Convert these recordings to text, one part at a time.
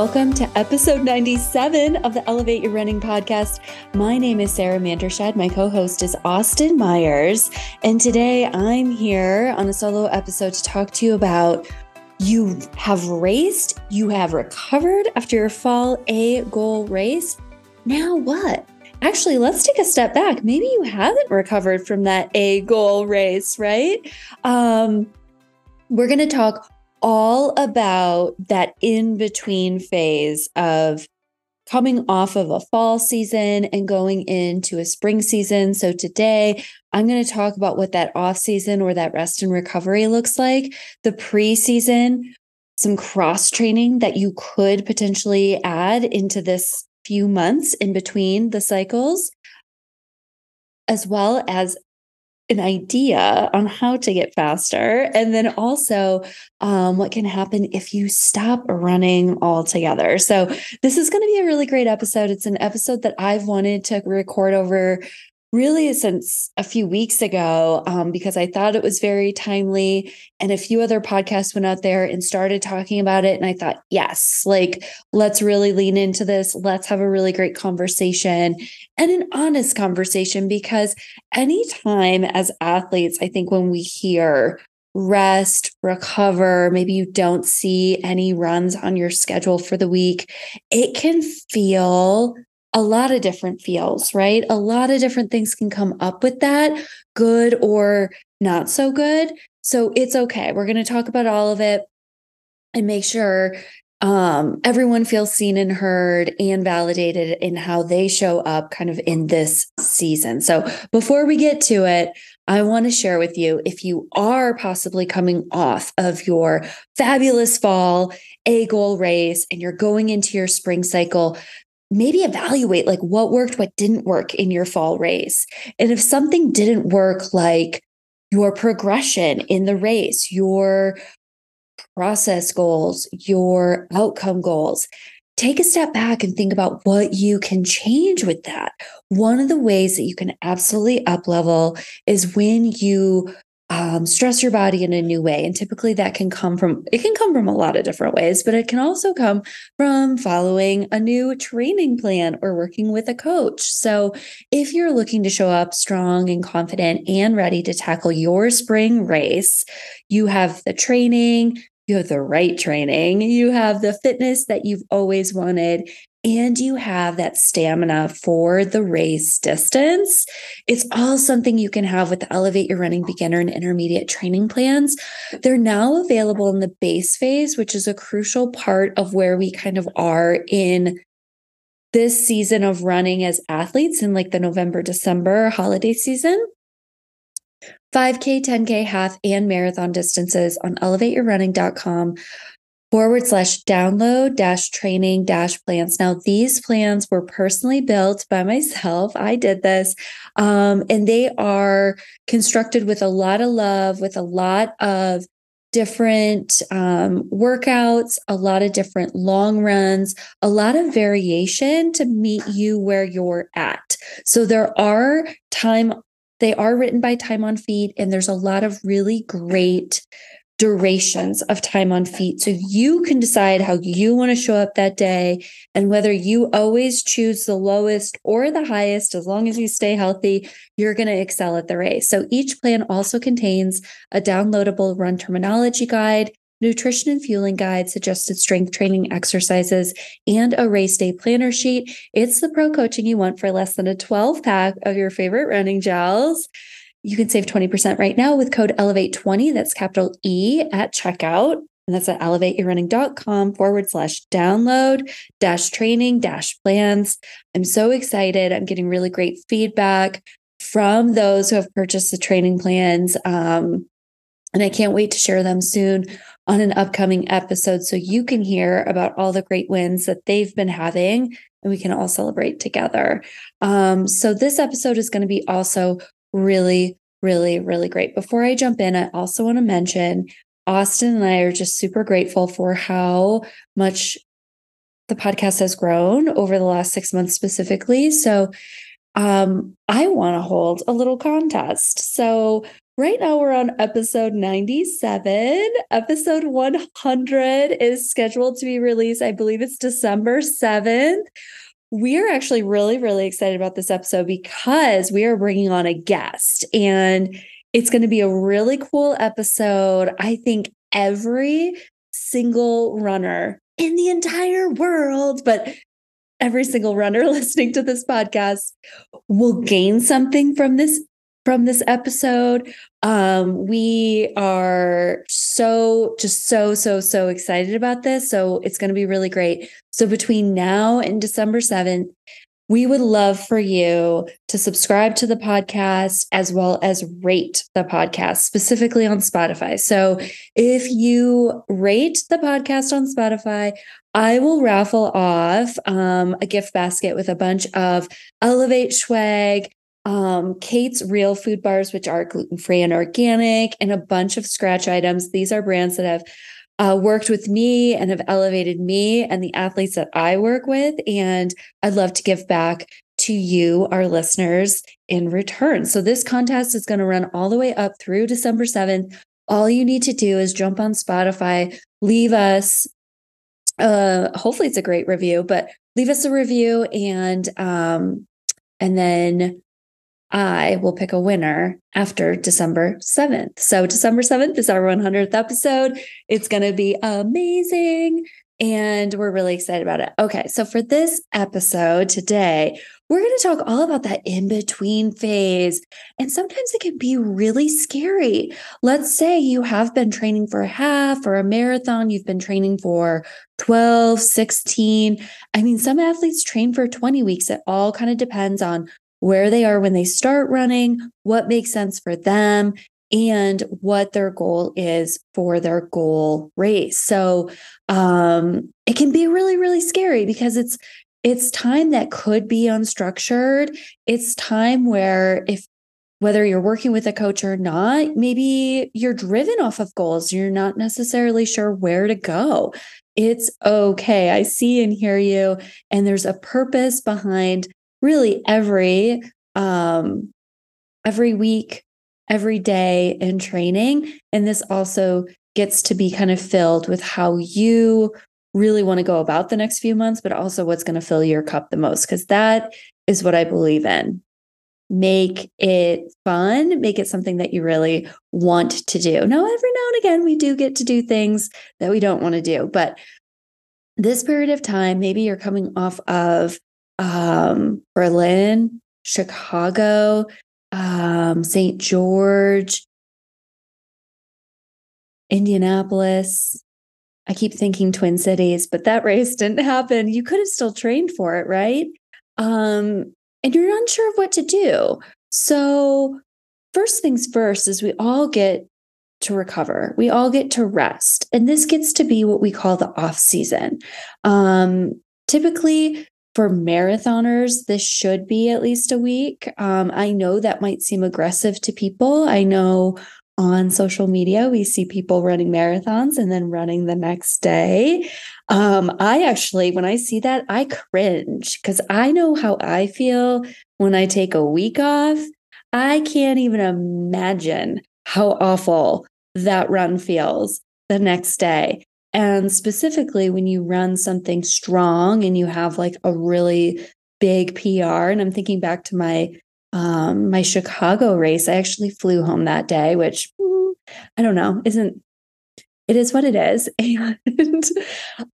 Welcome to episode 97 of the Elevate Your Running podcast. My name is Sara Mandershed. My co host is Austin Myers. And today I'm here on a solo episode to talk to you about you have raced, you have recovered after your fall A goal race. Now what? Actually, let's take a step back. Maybe you haven't recovered from that A goal race, right? Um, we're going to talk all about that in between phase of coming off of a fall season and going into a spring season. So today I'm going to talk about what that off season or that rest and recovery looks like, the preseason, some cross training that you could potentially add into this few months in between the cycles, as well as an idea on how to get faster. And then also um, what can happen if you stop running altogether. So, this is going to be a really great episode. It's an episode that I've wanted to record over really since a few weeks ago um, because I thought it was very timely. And a few other podcasts went out there and started talking about it. And I thought, yes, like, let's really lean into this. Let's have a really great conversation and an honest conversation because anytime as athletes, I think when we hear, rest, recover, maybe you don't see any runs on your schedule for the week, it can feel a lot of different feels, right? A lot of different things can come up with that, good or not so good. So it's okay. We're going to talk about all of it and make sure um, everyone feels seen and heard and validated in how they show up kind of in this season. So before we get to it, I want to share with you if you are possibly coming off of your fabulous fall A goal race and you're going into your spring cycle, maybe evaluate like what worked, what didn't work in your fall race. And if something didn't work, like your progression in the race, your process goals, your outcome goals, take a step back and think about what you can change with that. One of the ways that you can absolutely up level is when you um, stress your body in a new way. And typically that can come from, it can come from a lot of different ways, but it can also come from following a new training plan or working with a coach. So if you're looking to show up strong and confident and ready to tackle your spring race, you have the training, you have the right training, you have the fitness that you've always wanted, and you have that stamina for the race distance, it's all something you can have with the Elevate Your Running Beginner and Intermediate training plans. They're now available in the base phase, which is a crucial part of where we kind of are in this season of running as athletes in like the November, December holiday season. 5K, 10K, half, and marathon distances on elevateyourrunning.com forward slash download dash training dash plans. Now, these plans were personally built by myself. I did this. Um, and they are constructed with a lot of love, with a lot of different um, workouts, a lot of different long runs, a lot of variation to meet you where you're at. So there are time, they are written by time on feet, and there's a lot of really great durations of time on feet. So you can decide how you want to show up that day and whether you always choose the lowest or the highest, as long as you stay healthy, you're going to excel at the race. So each plan also contains a downloadable run terminology guide. Nutrition and fueling guide, suggested strength training exercises, and a race day planner sheet. It's the pro coaching you want for less than a 12 pack of your favorite running gels. You can save 20% right now with code ELEVATE20. That's capital E at checkout. And that's at elevateyourrunning.com forward slash download dash training dash plans. I'm so excited. I'm getting really great feedback from those who have purchased the training plans. Um, and I can't wait to share them soon on an upcoming episode so you can hear about all the great wins that they've been having and we can all celebrate together. Um, so, this episode is going to be also really, really, really great. Before I jump in, I also want to mention Austin and I are just super grateful for how much the podcast has grown over the last six months specifically. So, um, I want to hold a little contest. So, Right now, we're on episode 97. Episode 100 is scheduled to be released, I believe it's December 7th. We are actually really, really excited about this episode because we are bringing on a guest and it's going to be a really cool episode. I think every single runner in the entire world, but every single runner listening to this podcast will gain something from this from this episode. Um, we are so just so so so excited about this. So it's going to be really great. So between now and December 7th, we would love for you to subscribe to the podcast as well as rate the podcast, specifically on Spotify. So if you rate the podcast on Spotify, I will raffle off um, a gift basket with a bunch of Elevate swag, um, Kate's Real Food Bars, which are gluten free and organic, and a bunch of Skratch items. These are brands that have uh, worked with me and have elevated me and the athletes that I work with. And I'd love to give back to you, our listeners, in return. So this contest is going to run all the way up through December 7th. All you need to do is jump on Spotify, leave us, uh, hopefully it's a great review, but leave us a review and um, and then I will pick a winner after December 7th. So, December 7th is our 100th episode. It's going to be amazing. And we're really excited about it. Okay. So, for this episode today, we're going to talk all about that in between phase. And sometimes it can be really scary. Let's say you have been training for a half or a marathon, you've been training for 12, 16. I mean, some athletes train for 20 weeks. It all kind of depends on where they are when they start running, what makes sense for them, and what their goal is for their goal race. So um, it can be really, really scary because it's it's time that could be unstructured. It's time where if whether you're working with a coach or not, maybe you're driven off of goals. You're not necessarily sure where to go. It's okay. I see and hear you. And there's a purpose behind really every um every week every day in training. And this also gets to be kind of filled with how you really want to go about the next few months but also what's going to fill your cup the most because that is what i believe in. Make it fun make it something that you really want to do. Now every now and again we do get to do things that we don't want to do but this period of time maybe you're coming off of um, Berlin, Chicago, um, St. George, Indianapolis. I keep thinking Twin Cities, but that race didn't happen. You could have still trained for it, right? Um, and you're unsure of what to do. So, first things first is we all get to recover. We all get to rest. And this gets to be what we call the off season. Um, typically, for marathoners, this should be at least a week. Um, I know that might seem aggressive to people. I know on social media we see people running marathons and then running the next day. Um, I actually, when I see that, I cringe because I know how I feel when I take a week off. I can't even imagine how awful that run feels the next day. And specifically, when you run something strong and you have like a really big PR, and I'm thinking back to my um, my Chicago race, I actually flew home that day, which mm, I don't know, isn't it is what it is. And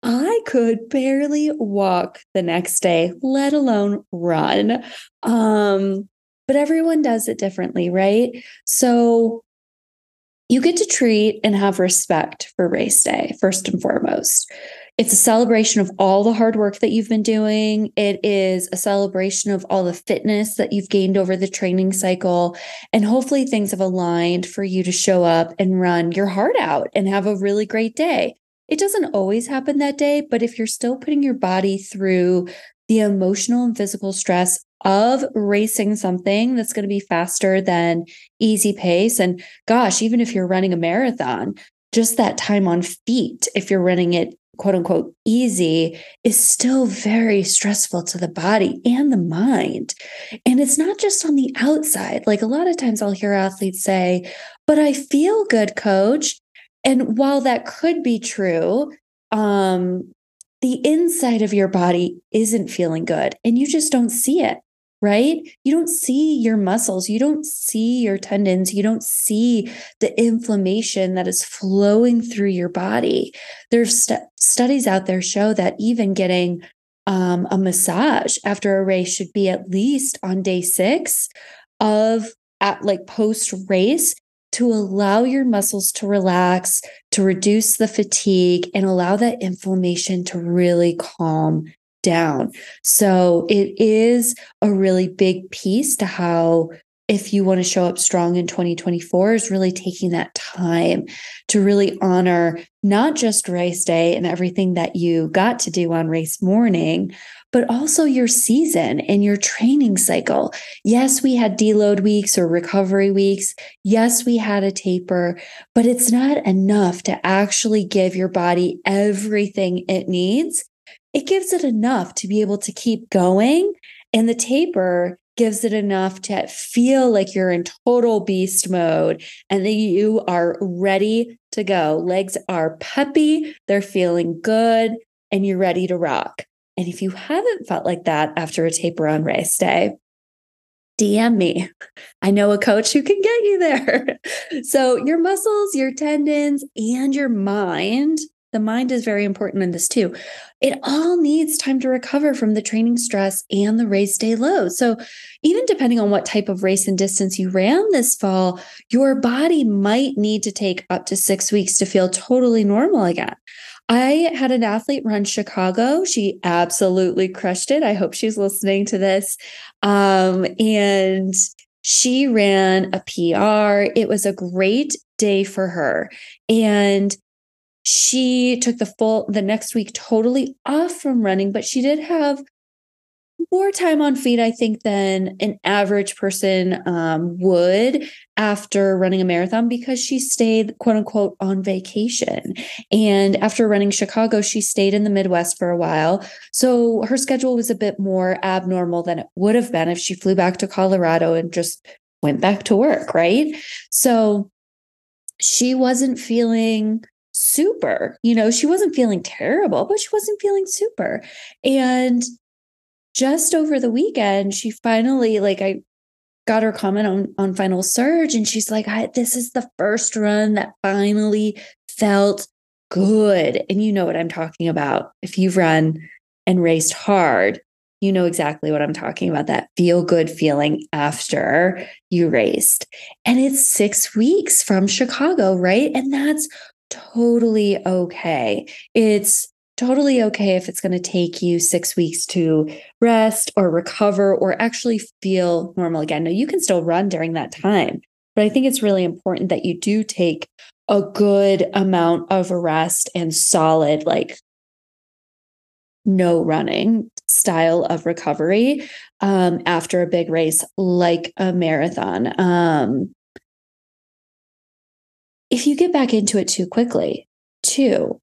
I could barely walk the next day, let alone run. Um, but everyone does it differently, right? So you get to treat and have respect for race day, first and foremost. It's a celebration of all the hard work that you've been doing. It is a celebration of all the fitness that you've gained over the training cycle. And hopefully, things have aligned for you to show up and run your heart out and have a really great day. It doesn't always happen that day, but if you're still putting your body through the emotional and physical stress of racing something that's going to be faster than easy pace. And gosh, even if you're running a marathon, just that time on feet, if you're running it quote unquote easy is still very stressful to the body and the mind. And it's not just on the outside. Like a lot of times I'll hear athletes say, but I feel good, coach. And while that could be true, um, the inside of your body isn't feeling good and you just don't see it right? You don't see your muscles, you don't see your tendons, you don't see the inflammation that is flowing through your body. There's st- studies out there show that even getting um, a massage after a race should be at least on day six of at like post race to allow your muscles to relax, to reduce the fatigue, and allow that inflammation to really calm down. So it is a really big piece to how if you want to show up strong in 2024 is really taking that time to really honor not just race day and everything that you got to do on race morning but also your season and your training cycle. Yes, we had deload weeks or recovery weeks. Yes, we had a taper, but it's not enough to actually give your body everything it needs it gives it enough to be able to keep going. And the taper gives it enough to feel like you're in total beast mode and that you are ready to go. Legs are peppy, they're feeling good, and you're ready to rock. And if you haven't felt like that after a taper on race day, DM me. I know a coach who can get you there. so, your muscles, your tendons, and your mind the mind is very important in this too. It all needs time to recover from the training stress and the race day load. So, even depending on what type of race and distance you ran this fall, your body might need to take up to six weeks to feel totally normal again. I had an athlete run Chicago. She absolutely crushed it. I hope she's listening to this. Um, and she ran a PR. It was a great day for her. And she took the full the next week totally off from running, but she did have more time on feet, I think, than an average person um, would after running a marathon because she stayed, quote unquote, on vacation. And after running Chicago, she stayed in the Midwest for a while. So her schedule was a bit more abnormal than it would have been if she flew back to Colorado and just went back to work, right? So she wasn't feeling super. You know, she wasn't feeling terrible, but she wasn't feeling super. And just over the weekend, she finally, like, I got her comment on, on Final Surge, and she's like, This is the first run that finally felt good. And you know what I'm talking about. If you've run and raced hard, you know exactly what I'm talking about that feel good feeling after you raced. And it's six weeks from Chicago, right? And that's totally okay. It's totally okay if it's going to take you six weeks to rest or recover or actually feel normal again. Now, you can still run during that time, but I think it's really important that you do take a good amount of rest and solid, like no running style of recovery um, after a big race like a marathon. Um, if you get back into it too quickly, too,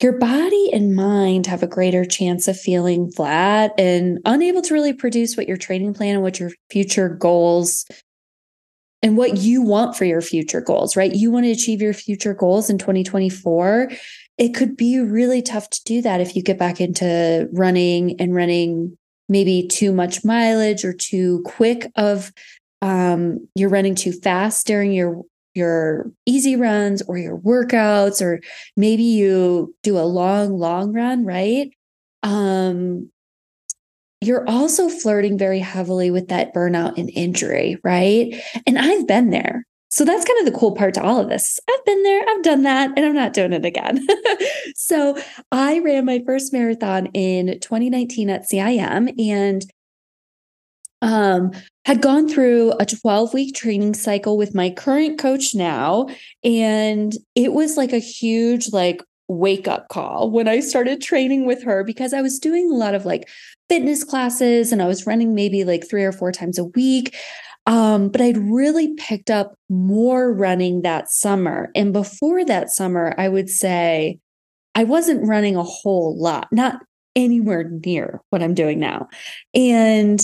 your body and mind have a greater chance of feeling flat and unable to really produce what your training plan and what your future goals and what you want for your future goals, right? You want to achieve your future goals in 2024. It could be really tough to do that if you get back into running and running maybe too much mileage or too quick of um, you're running too fast during your your easy runs or your workouts or maybe you do a long long run right um you're also flirting very heavily with that burnout and injury right and i've been there so that's kind of the cool part to all of this. I've been there, I've done that, and I'm not doing it again. so I ran my first marathon in 2019 at CIM, and um, had gone through a 12 week training cycle with my current coach now. And it was like a huge, like, wake up call when I started training with her because I was doing a lot of like fitness classes and I was running maybe like three or four times a week. Um, but I'd really picked up more running that summer. And before that summer, I would say I wasn't running a whole lot, not anywhere near what I'm doing now. And,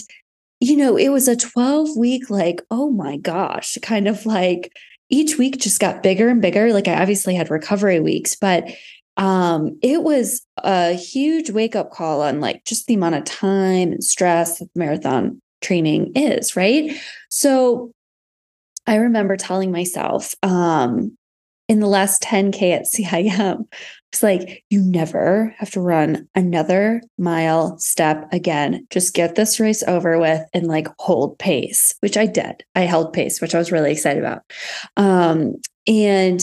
you know, it was a 12 week, like, oh my gosh, kind of like each week just got bigger and bigger. Like I obviously had recovery weeks, but um it was a huge wake up call on like just the amount of time and stress that marathon training is, right? So I remember telling myself um in the last 10K at CIM, it's like, you never have to run another mile step again. Just get this race over with and like hold pace, which I did. I held pace, which I was really excited about. Um, and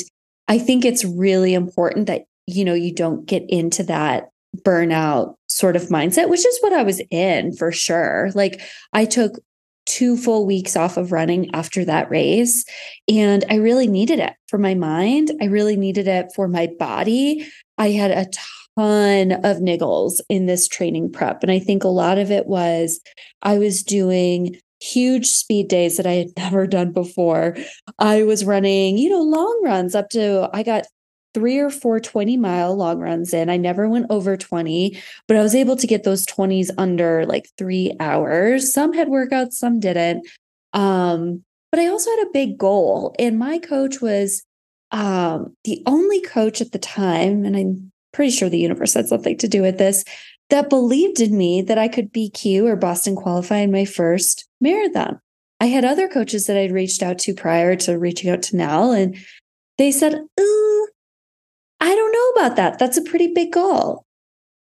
I think it's really important that, you know, you don't get into that burnout sort of mindset, which is what I was in for sure. Like I took two full weeks off of running after that race. And I really needed it for my mind. I really needed it for my body. I had a ton of niggles in this training prep. And I think a lot of it was I was doing huge speed days that I had never done before. I was running, you know, long runs up to, I got three or four 20 mile long runs in. I never went over 20, but I was able to get those 20s under like three hours. Some had workouts, some didn't. Um, but I also had a big goal. And my coach was um, the only coach at the time, and I'm pretty sure the universe had something to do with this, that believed in me that I could BQ or Boston qualify in my first marathon. I had other coaches that I'd reached out to prior to reaching out to Nell, and they said, Ooh, I don't know about that. That's a pretty big goal,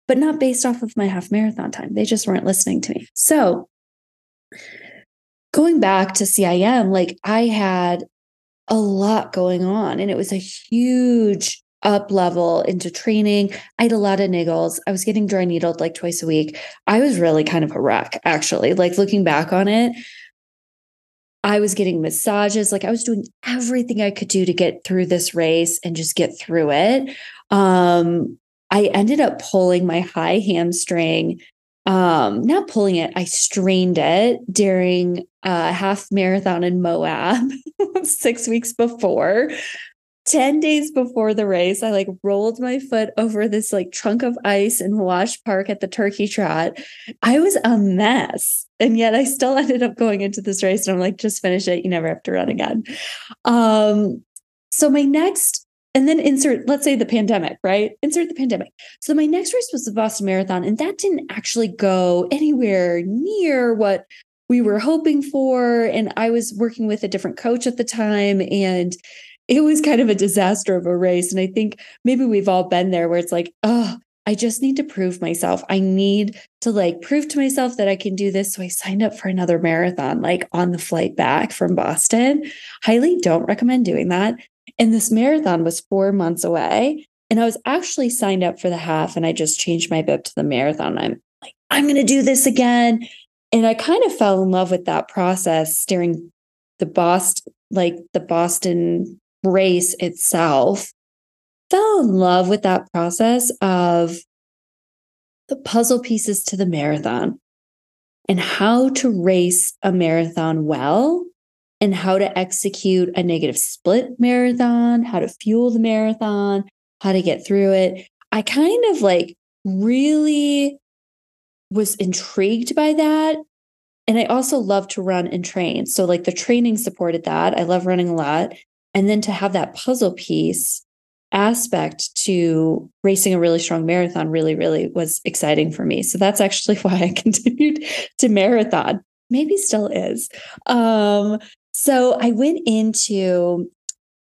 but not based off of my half marathon time. They just weren't listening to me. So, going back to CIM, like I had a lot going on and it was a huge up level into training. I had a lot of niggles. I was getting dry needled like twice a week. I was really kind of a wreck, actually. Like looking back on it, I was getting massages. Like I was doing everything I could do to get through this race and just get through it. Um, I ended up pulling my high hamstring. Um, not pulling it, I strained it during a half marathon in Moab six weeks before. 10 days before the race, I like rolled my foot over this like trunk of ice in Wash Park at the Turkey Trot. I was a mess. And yet I still ended up going into this race and I'm like, just finish it. You never have to run again. Um, so my next, and then insert, let's say the pandemic, right? Insert the pandemic. So my next race was the Boston Marathon, and that didn't actually go anywhere near what we were hoping for. And I was working with a different coach at the time. And it was kind of a disaster of a race. And I think maybe we've all been there where it's like, oh, I just need to prove myself. I need to like prove to myself that I can do this. So I signed up for another marathon, like on the flight back from Boston. Highly don't recommend doing that. And this marathon was four months away. And I was actually signed up for the half and I just changed my bib to the marathon. I'm like, I'm going to do this again. And I kind of fell in love with that process during the Boston, like the Boston race itself fell in love with that process of the puzzle pieces to the marathon and how to race a marathon well and how to execute a negative split marathon, how to fuel the marathon, how to get through it. I kind of like really was intrigued by that. And I also love to run and train. So, like, the training supported that. I love running a lot. And then to have that puzzle piece aspect to racing a really strong marathon really, really was exciting for me. So that's actually why I continued to marathon. Maybe still is. Um, so I went into,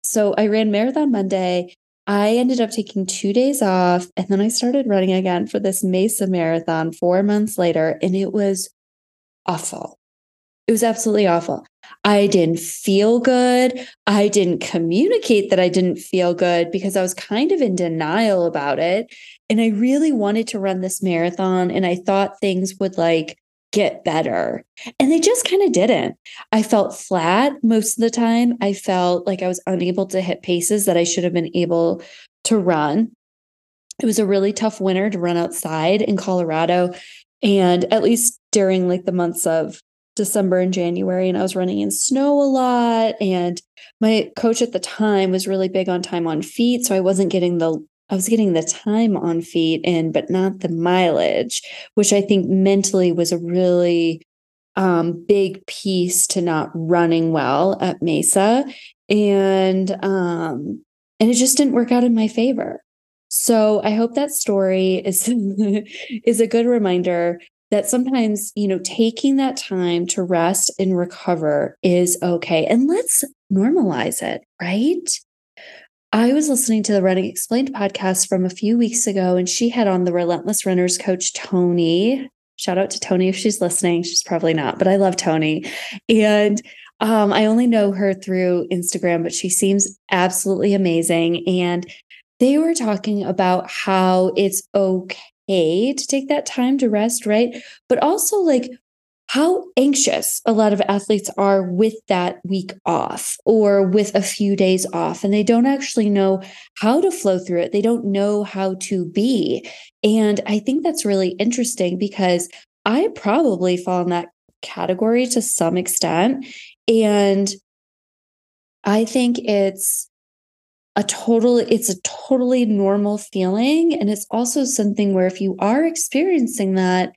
so I ran Marathon Monday. I ended up taking two days off and then I started running again for this Mesa Marathon four months later. And it was awful. It was absolutely awful. I didn't feel good. I didn't communicate that I didn't feel good because I was kind of in denial about it. And I really wanted to run this marathon and I thought things would like get better. And they just kind of didn't. I felt flat most of the time. I felt like I was unable to hit paces that I should have been able to run. It was a really tough winter to run outside in Colorado. And at least during like the months of December and January, and I was running in snow a lot. And my coach at the time was really big on time on feet. So I wasn't getting the I was getting the time on feet in, but not the mileage, which I think mentally was a really um, big piece to not running well at Mesa. And um, and it just didn't work out in my favor. So I hope that story is is a good reminder that sometimes, you know, taking that time to rest and recover is okay. And let's normalize it, right? I was listening to the Running Explained podcast from a few weeks ago, and she had on the Relentless Runners coach, Tony. Shout out to Tony if she's listening. She's probably not, but I love Tony. And um, I only know her through Instagram, but she seems absolutely amazing. And they were talking about how it's okay to take that time to rest, right? But also, like, how anxious a lot of athletes are with that week off or with a few days off, and they don't actually know how to flow through it. They don't know how to be. And I think that's really interesting because I probably fall in that category to some extent. And I think it's a total it's a totally normal feeling. And it's also something where if you are experiencing that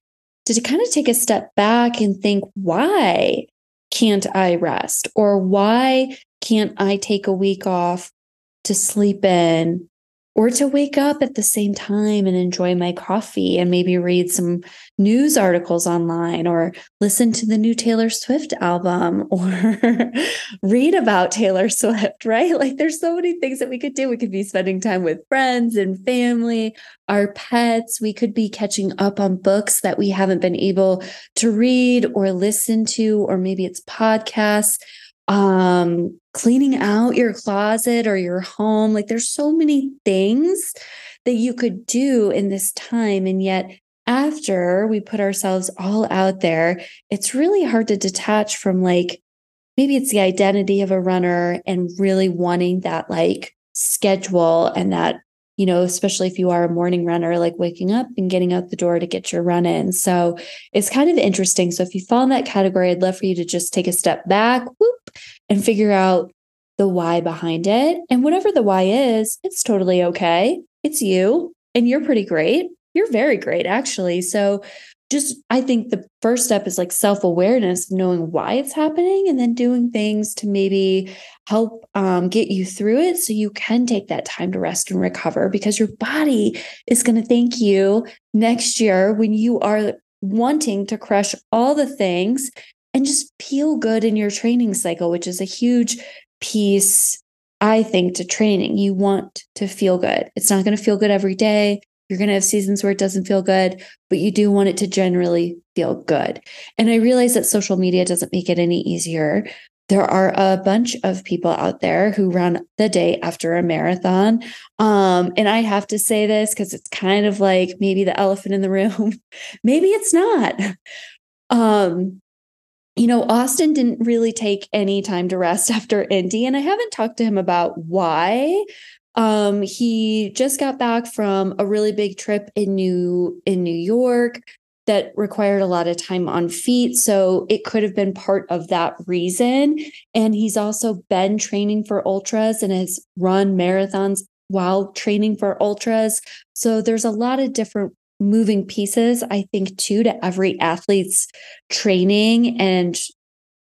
to kind of take a step back and think why can't i rest? Or why can't i take a week off to sleep in or to wake up at the same time and enjoy my coffee and maybe read some news articles online or listen to the new Taylor Swift album or read about Taylor Swift, right? Like there's so many things that we could do. We could be spending time with friends and family, our pets. We could be catching up on books that we haven't been able to read or listen to, or maybe it's podcasts um cleaning out your closet or your home. Like there's so many things that you could do in this time and yet after we put ourselves all out there it's really hard to detach from like maybe it's the identity of a runner and really wanting that like schedule and that you know, especially if you are a morning runner, like waking up and getting out the door to get your run in. So it's kind of interesting. So if you fall in that category, I'd love for you to just take a step back whoop, and figure out the why behind it. And whatever the why is, it's totally okay. It's you, and you're pretty great. You're very great, actually. So just I think the first step is like self awareness, knowing why it's happening, and then doing things to maybe help um, get you through it so you can take that time to rest and recover because your body is going to thank you next year when you are wanting to crush all the things and just feel good in your training cycle, which is a huge piece, I think, to training. You want to feel good. It's not going to feel good every day. You're going to have seasons where it doesn't feel good, but you do want it to generally feel good. And I realize that social media doesn't make it any easier. There are a bunch of people out there who run the day after a marathon. Um, and I have to say this because it's kind of like maybe the elephant in the room. maybe it's not. Um, you know, Austin didn't really take any time to rest after Indy, and I haven't talked to him about why. Um, he just got back from a really big trip in New in New York that required a lot of time on feet. So it could have been part of that reason. And he's also been training for ultras and has run marathons while training for ultras. So there's a lot of different moving pieces, I think, too, to every athlete's training and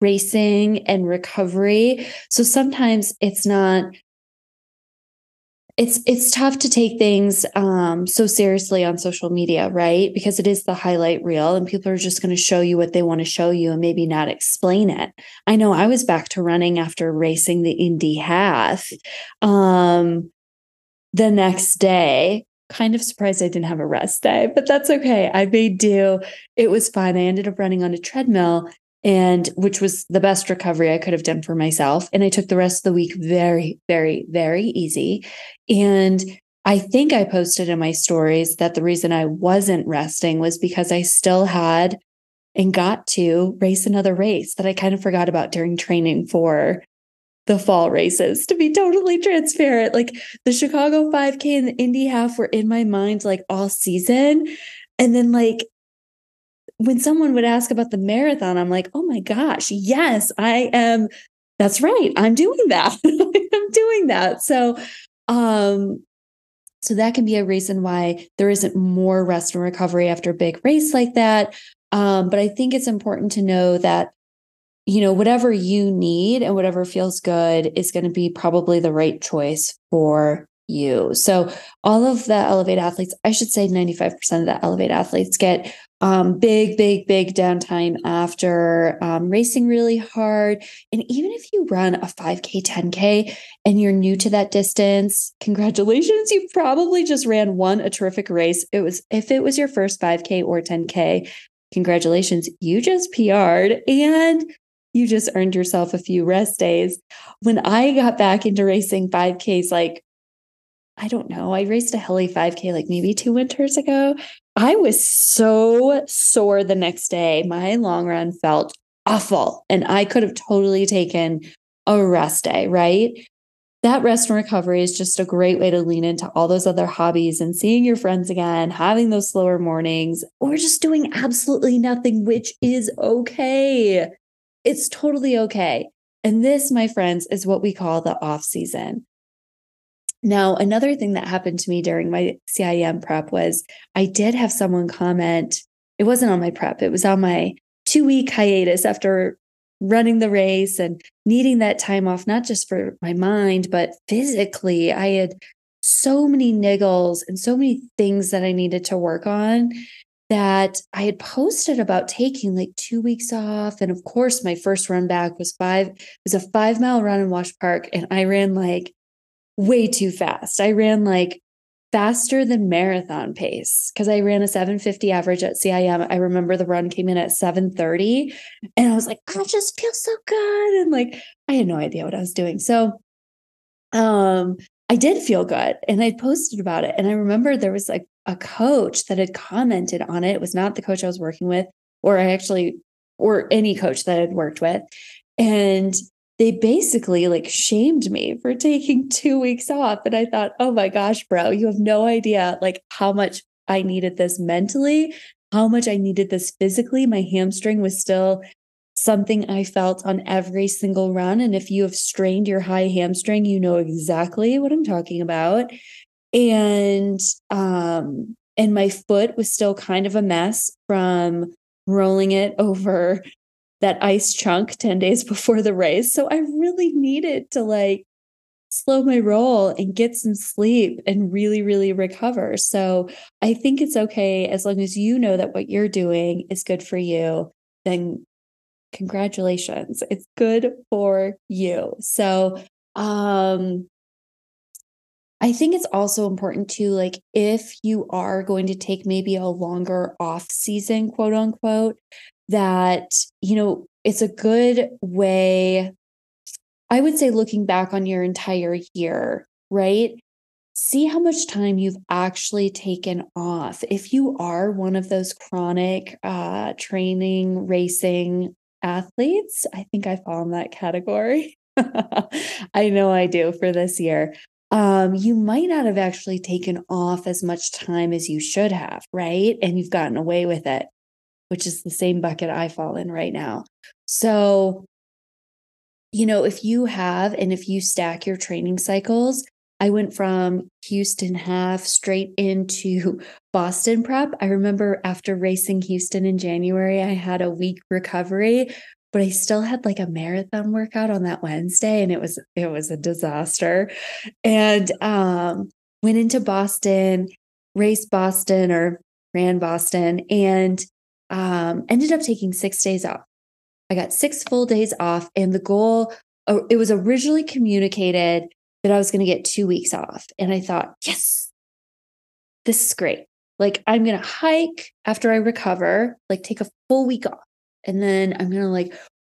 racing and recovery. So sometimes it's not it's it's tough to take things um, so seriously on social media, right? Because it is the highlight reel, and people are just going to show you what they want to show you, and maybe not explain it. I know I was back to running after racing the Indy half um, the next day. Kind of surprised I didn't have a rest day, but that's okay. I made do. It was fine. I ended up running on a treadmill and which was the best recovery I could have done for myself. And I took the rest of the week very, very, very easy. And I think I posted in my stories that the reason I wasn't resting was because I still had and got to race another race that I kind of forgot about during training for the fall races to be totally transparent. Like the Chicago 5K and the Indy half were in my mind like all season. And then like when someone would ask about the marathon, I'm like, oh my gosh, yes, I am. That's right. I'm doing that. I'm doing that. So, um, So that can be a reason why there isn't more rest and recovery after a big race like that. Um, but I think it's important to know that, you know, whatever you need and whatever feels good is going to be probably the right choice for you. So all of the elevate athletes, I should say 95% of the elevate athletes get um, big, big, big downtime after um, racing really hard. And even if you run a 5K, 10K, and you're new to that distance, congratulations. You probably just ran one a terrific race. It was, if it was your first 5K or 10K, congratulations, you just PR'd and you just earned yourself a few rest days. When I got back into racing 5Ks, like I don't know, I raced a heli 5K like maybe two winters ago. I was so sore the next day. My long run felt awful, and I could have totally taken a rest day, right? That rest and recovery is just a great way to lean into all those other hobbies and seeing your friends again, having those slower mornings, or just doing absolutely nothing, which is okay. It's totally okay. And this, my friends, is what we call the off season. Now, another thing that happened to me during my CIM prep was I did have someone comment. It wasn't on my prep, it was on my two week hiatus after running the race and needing that time off, not just for my mind, but physically. I had so many niggles and so many things that I needed to work on that I had posted about taking like two weeks off. And of course, my first run back was five, it was a five mile run in Wash Park. And I ran like way too fast. I ran like faster than marathon pace because I ran a 750 average at CIM. I remember the run came in at 730 and I was like, I just feel so good. And like, I had no idea what I was doing. So, um, I did feel good and I posted about it. And I remember there was like a coach that had commented on it. It was not the coach I was working with, or I actually, or any coach that I'd worked with. And they basically like shamed me for taking two weeks off. And I thought, oh my gosh, bro, you have no idea like how much I needed this mentally, how much I needed this physically. My hamstring was still something I felt on every single run. And if you have strained your high hamstring, you know exactly what I'm talking about. And um, and my foot was still kind of a mess from rolling it over that ice chunk 10 days before the race. So I really needed to like slow my roll and get some sleep and really, really recover. So I think it's okay as long as you know that what you're doing is good for you, then congratulations. It's good for you. So, um, I think it's also important to like if you are going to take maybe a longer off season, quote unquote, that, you know, it's a good way, I would say, looking back on your entire year, right? See how much time you've actually taken off. If you are one of those chronic uh, training, racing athletes, I think I fall in that category. I know I do for this year. Um, you might not have actually taken off as much time as you should have, right? And you've gotten away with it which is the same bucket I fall in right now. So, you know, if you have and if you stack your training cycles, I went from Houston half straight into Boston prep. I remember after racing Houston in January, I had a week recovery, but I still had like a marathon workout on that Wednesday and it was it was a disaster. And um went into Boston, raced Boston or ran Boston and um, ended up taking six days off. I got six full days off, and the goal, uh, it was originally communicated that I was going to get two weeks off. And I thought, yes, this is great. Like, I'm going to hike after I recover, like, take a full week off. And then I'm going to like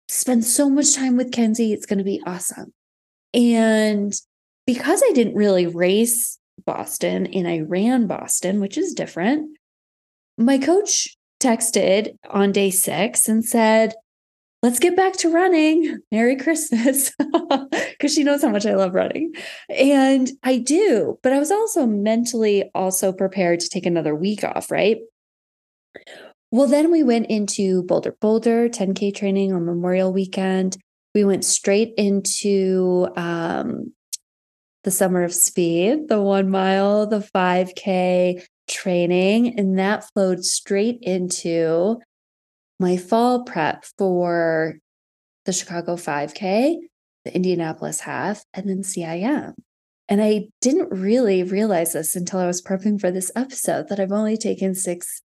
spend so much time with Kenzie. It's going to be awesome. And because I didn't really race Boston and I ran Boston, which is different, my coach texted on day six and said, Let's get back to running. Merry Christmas. Because she knows how much I love running. And I do, but I was also mentally also prepared to take another week off, right? Well, then we went into Bolder Boulder 10K training on Memorial Weekend. We went straight into um, the Summer of Speed, the one mile, the 5K training, and that flowed straight into my fall prep for the Chicago 5K, the Indianapolis half, and then CIM. And I didn't really realize this until I was prepping for this episode that I've only taken six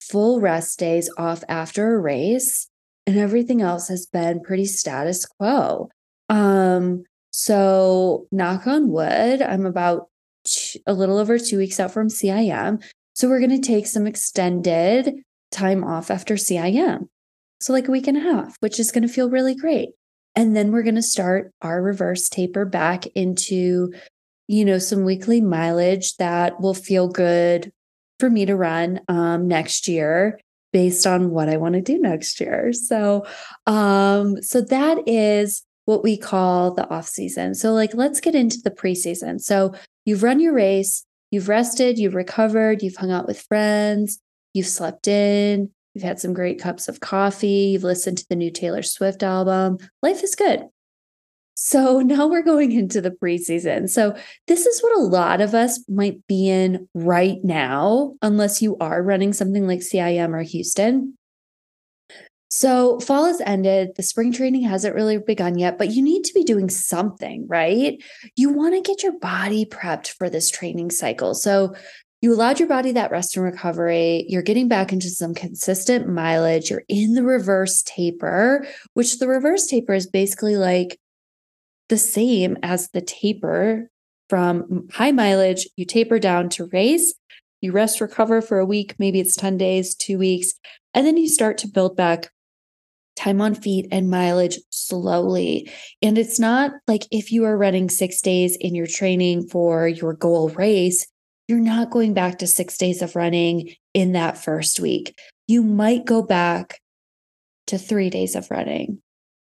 full rest days off after a race, and everything else has been pretty status quo. Um, so, knock on wood, I'm about a little over two weeks out from CIM. So, we're going to take some extended time off after CIM. So, like a week and a half, which is going to feel really great. And then we're going to start our reverse taper back into you know, some weekly mileage that will feel good for me to run um, next year based on what I want to do next year. So, um, so that is what we call the off season. So, like, let's get into the preseason. So, you've run your race, you've rested, you've recovered, you've hung out with friends, you've slept in, you've had some great cups of coffee, you've listened to the new Taylor Swift album. Life is good. So now we're going into the preseason. So this is what a lot of us might be in right now, unless you are running something like CIM or Houston. So fall has ended. The spring training hasn't really begun yet, but you need to be doing something, right? You want to get your body prepped for this training cycle. So you allowed your body that rest and recovery. You're getting back into some consistent mileage. You're in the reverse taper, which the reverse taper is basically like the same as the taper from high mileage. You taper down to race, you rest, recover for a week, maybe it's 10 days, two weeks, and then you start to build back time on feet and mileage slowly. And it's not like if you are running six days in your training for your goal race, you're not going back to six days of running in that first week. You might go back to three days of running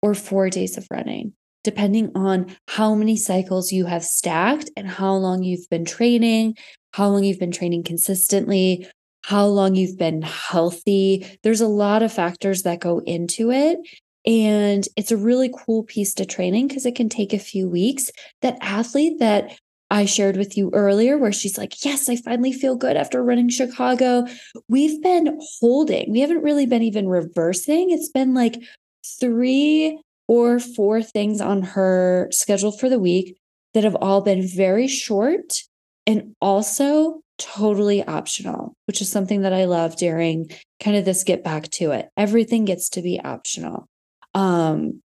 or four days of running depending on how many cycles you have stacked and how long you've been training, how long you've been training consistently, how long you've been healthy. There's a lot of factors that go into it. And it's a really cool piece to training because it can take a few weeks. That athlete that I shared with you earlier, where she's like, Yes, I finally feel good after running Chicago. We've been holding, we haven't really been even reversing. It's been like three or four things on her schedule for the week that have all been very short and also totally optional, which is something that I love during kind of this get back to it. Everything gets to be optional. Um,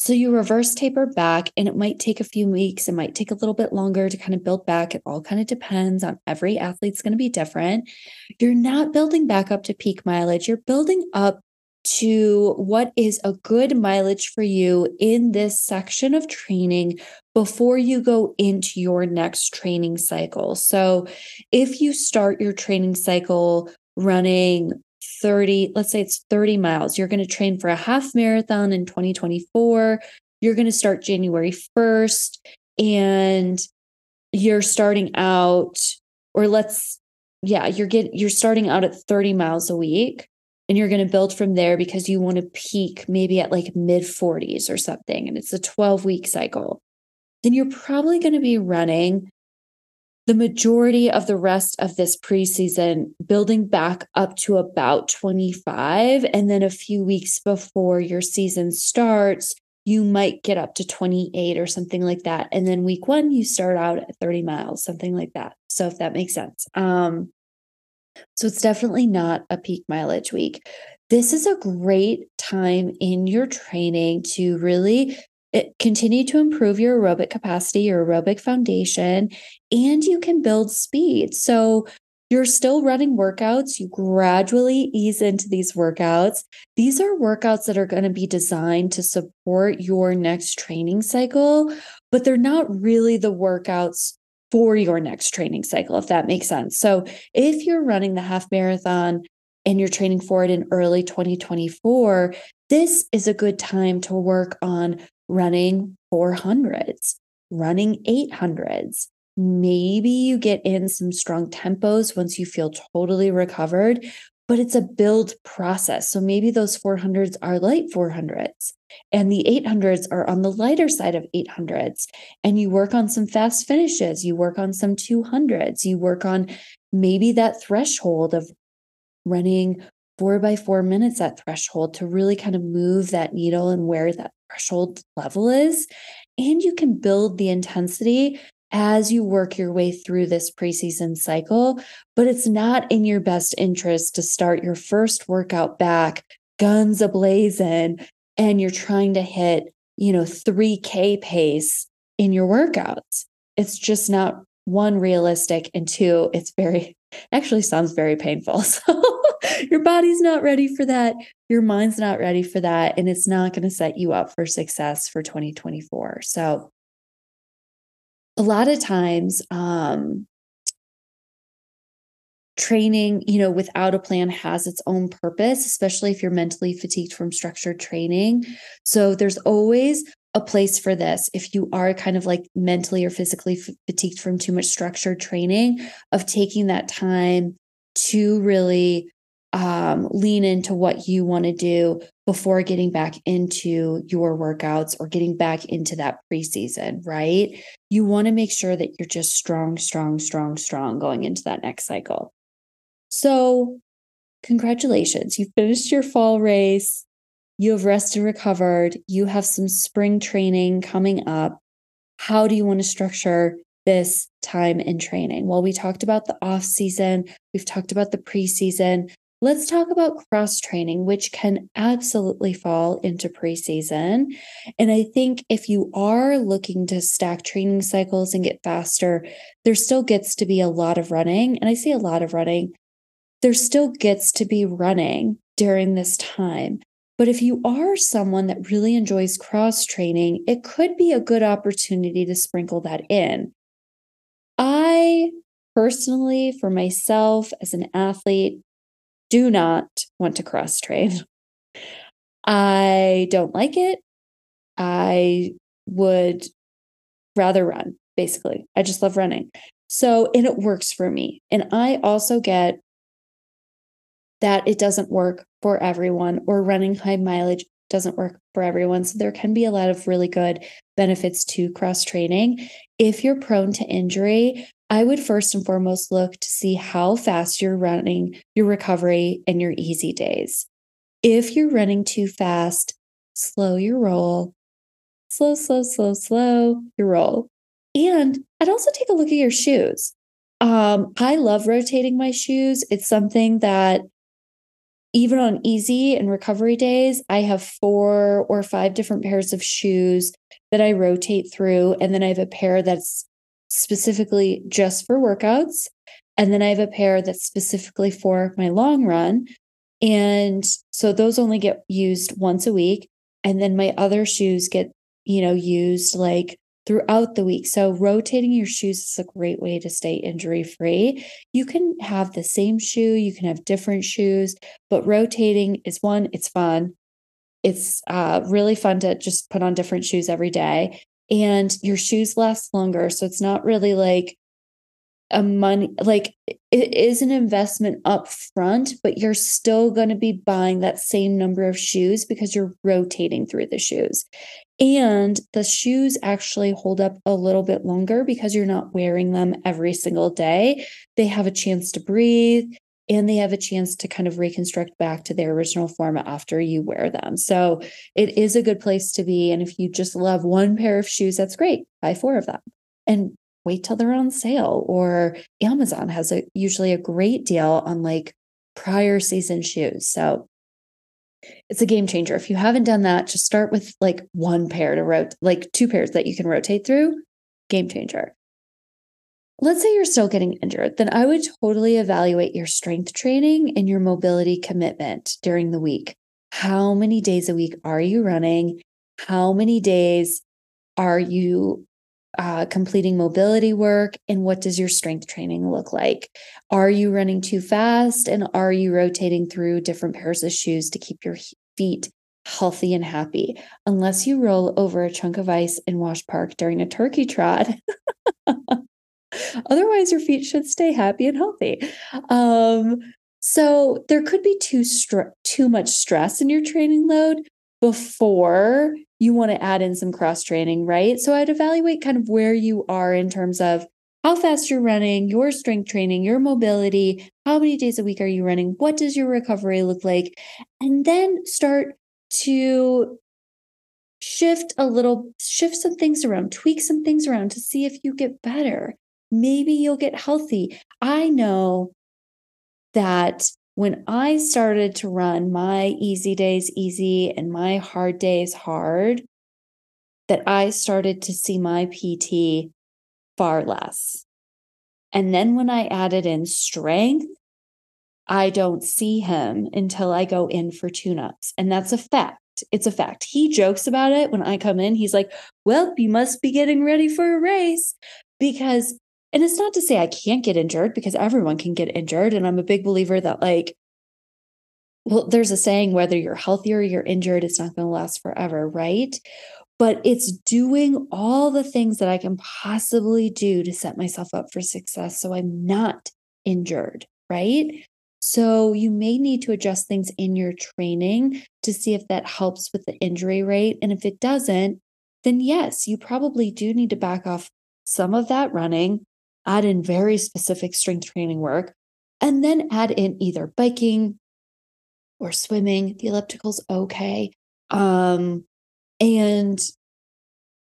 so you reverse taper back, and it might take a few weeks. It might take a little bit longer to kind of build back. It all kind of depends on every athlete's going to be different. You're not building back up to peak mileage. You're building up to what is a good mileage for you in this section of training before you go into your next training cycle. So, if you start your training cycle running 30, let's say it's 30 miles, you're going to train for a half marathon in 2024. You're going to start January 1st and you're starting out or let's yeah, you're get you're starting out at 30 miles a week and you're going to build from there because you want to peak maybe at like mid 40s or something and it's a 12 week cycle then you're probably going to be running the majority of the rest of this preseason building back up to about 25 and then a few weeks before your season starts you might get up to 28 or something like that and then week 1 you start out at 30 miles something like that so if that makes sense um so it's definitely not a peak mileage week. This is a great time in your training to really eh, continue to improve your aerobic capacity, your aerobic foundation, and you can build speed. So you're still running workouts. You gradually ease into these workouts. These are workouts that are going to be designed to support your next training cycle, but they're not really the workouts for your next training cycle, if that makes sense. So if you're running the half marathon and you're training for it in early 2024, this is a good time to work on running 400s, running 800s. Maybe you get in some strong tempos once you feel totally recovered, but it's a build process. So maybe those 400s are light 400s. and the 800s are on the lighter side of 800s and you work on some fast finishes you work on some 200s you work on maybe that threshold of running four by four minutes at threshold to really kind of move that needle and where that threshold level is and you can build the intensity as you work your way through this preseason cycle. But it's not in your best interest to start your first workout back, guns ablazing, and you're trying to hit, you know, 3K pace in your workouts. It's just not one realistic and two it's very actually sounds very painful so your body's not ready for that. Your mind's not ready for that and it's not going to set you up for success for 2024 so a lot of times um, training you know without a plan has its own purpose especially if you're mentally fatigued from structured training. So there's always a place for this. If you are kind of like mentally or physically fatigued from too much structured training of taking that time to really um, lean into what you want to do before getting back into your workouts or getting back into that preseason, right? You want to make sure that you're just strong, strong, strong, strong going into that next cycle. So, congratulations. You finished your fall race. You have rested, recovered. You have some spring training coming up. How do you want to structure this time in training? Well, we talked about the off season, we've talked about the preseason. Let's talk about cross training, which can absolutely fall into preseason. And I think if you are looking to stack training cycles and get faster, there still gets to be a lot of running. And I say a lot of running, there still gets to be running during this time. But if you are someone that really enjoys cross training, it could be a good opportunity to sprinkle that in. I personally, for myself as an athlete, do not want to cross train. I don't like it. I would rather run, basically. I just love running. So, and it works for me. And I also get that it doesn't work for everyone, or running high mileage doesn't work for everyone. So, there can be a lot of really good benefits to cross training. If you're prone to injury, I would first and foremost look to see how fast you're running your recovery and your easy days. If you're running too fast, slow your roll, slow, slow, slow, slow your roll. And I'd also take a look at your shoes. Um, I love rotating my shoes. It's something that even on easy and recovery days, I have four or five different pairs of shoes that I rotate through. And then I have a pair that's specifically just for workouts. And then I have a pair that's specifically for my long run. And so those only get used once a week. And then my other shoes get, you know, used like throughout the week. So rotating your shoes is a great way to stay injury free. You can have the same shoe, you can have different shoes, but rotating is one, it's fun. It's uh, really fun to just put on different shoes every day and your shoes last longer. So it's not really like a money, like it is an investment up front, but you're still going to be buying that same number of shoes because you're rotating through the shoes. And the shoes actually hold up a little bit longer because you're not wearing them every single day. They have a chance to breathe and they have a chance to kind of reconstruct back to their original form after you wear them. So it is a good place to be. And if you just love one pair of shoes, that's great. Buy four of them and wait till they're on sale. Or Amazon has a usually a great deal on like prior season shoes. So it's a game changer. If you haven't done that, just start with like one pair to rotate, like two pairs that you can rotate through. Game changer let's say you're still getting injured, then I would totally evaluate your strength training and your mobility commitment during the week. How many days a week are you running? How many days are you uh, completing mobility work? And what does your strength training look like? Are you running too fast? And are you rotating through different pairs of shoes to keep your feet healthy and happy? Unless you roll over a chunk of ice in Wash Park during a turkey trot. Otherwise, your feet should stay happy and healthy. Um, so there could be too str- too much stress in your training load, before you want to add in some cross training, right? So I'd evaluate kind of where you are in terms of how fast you're running, your strength training, your mobility, how many days a week are you running, what does your recovery look like, and then start to shift a little, shift some things around, tweak some things around to see if you get better. Maybe you'll get healthy. I know that when I started to run my easy days easy and my hard days hard, that I started to see my PT far less. And then when I added in strength, I don't see him until I go in for tune ups. And that's a fact. It's a fact. He jokes about it when I come in. He's like, Well, you must be getting ready for a race because and it's not to say I can't get injured because everyone can get injured. And I'm a big believer that, like, well, there's a saying whether you're healthy or you're injured, it's not going to last forever, right? But it's doing all the things that I can possibly do to set myself up for success so I'm not injured, right? So you may need to adjust things in your training to see if that helps with the injury rate. And if it doesn't, then yes, you probably do need to back off some of that running add in very specific strength training work, and then add in either biking or swimming. The elliptical's okay. Um, and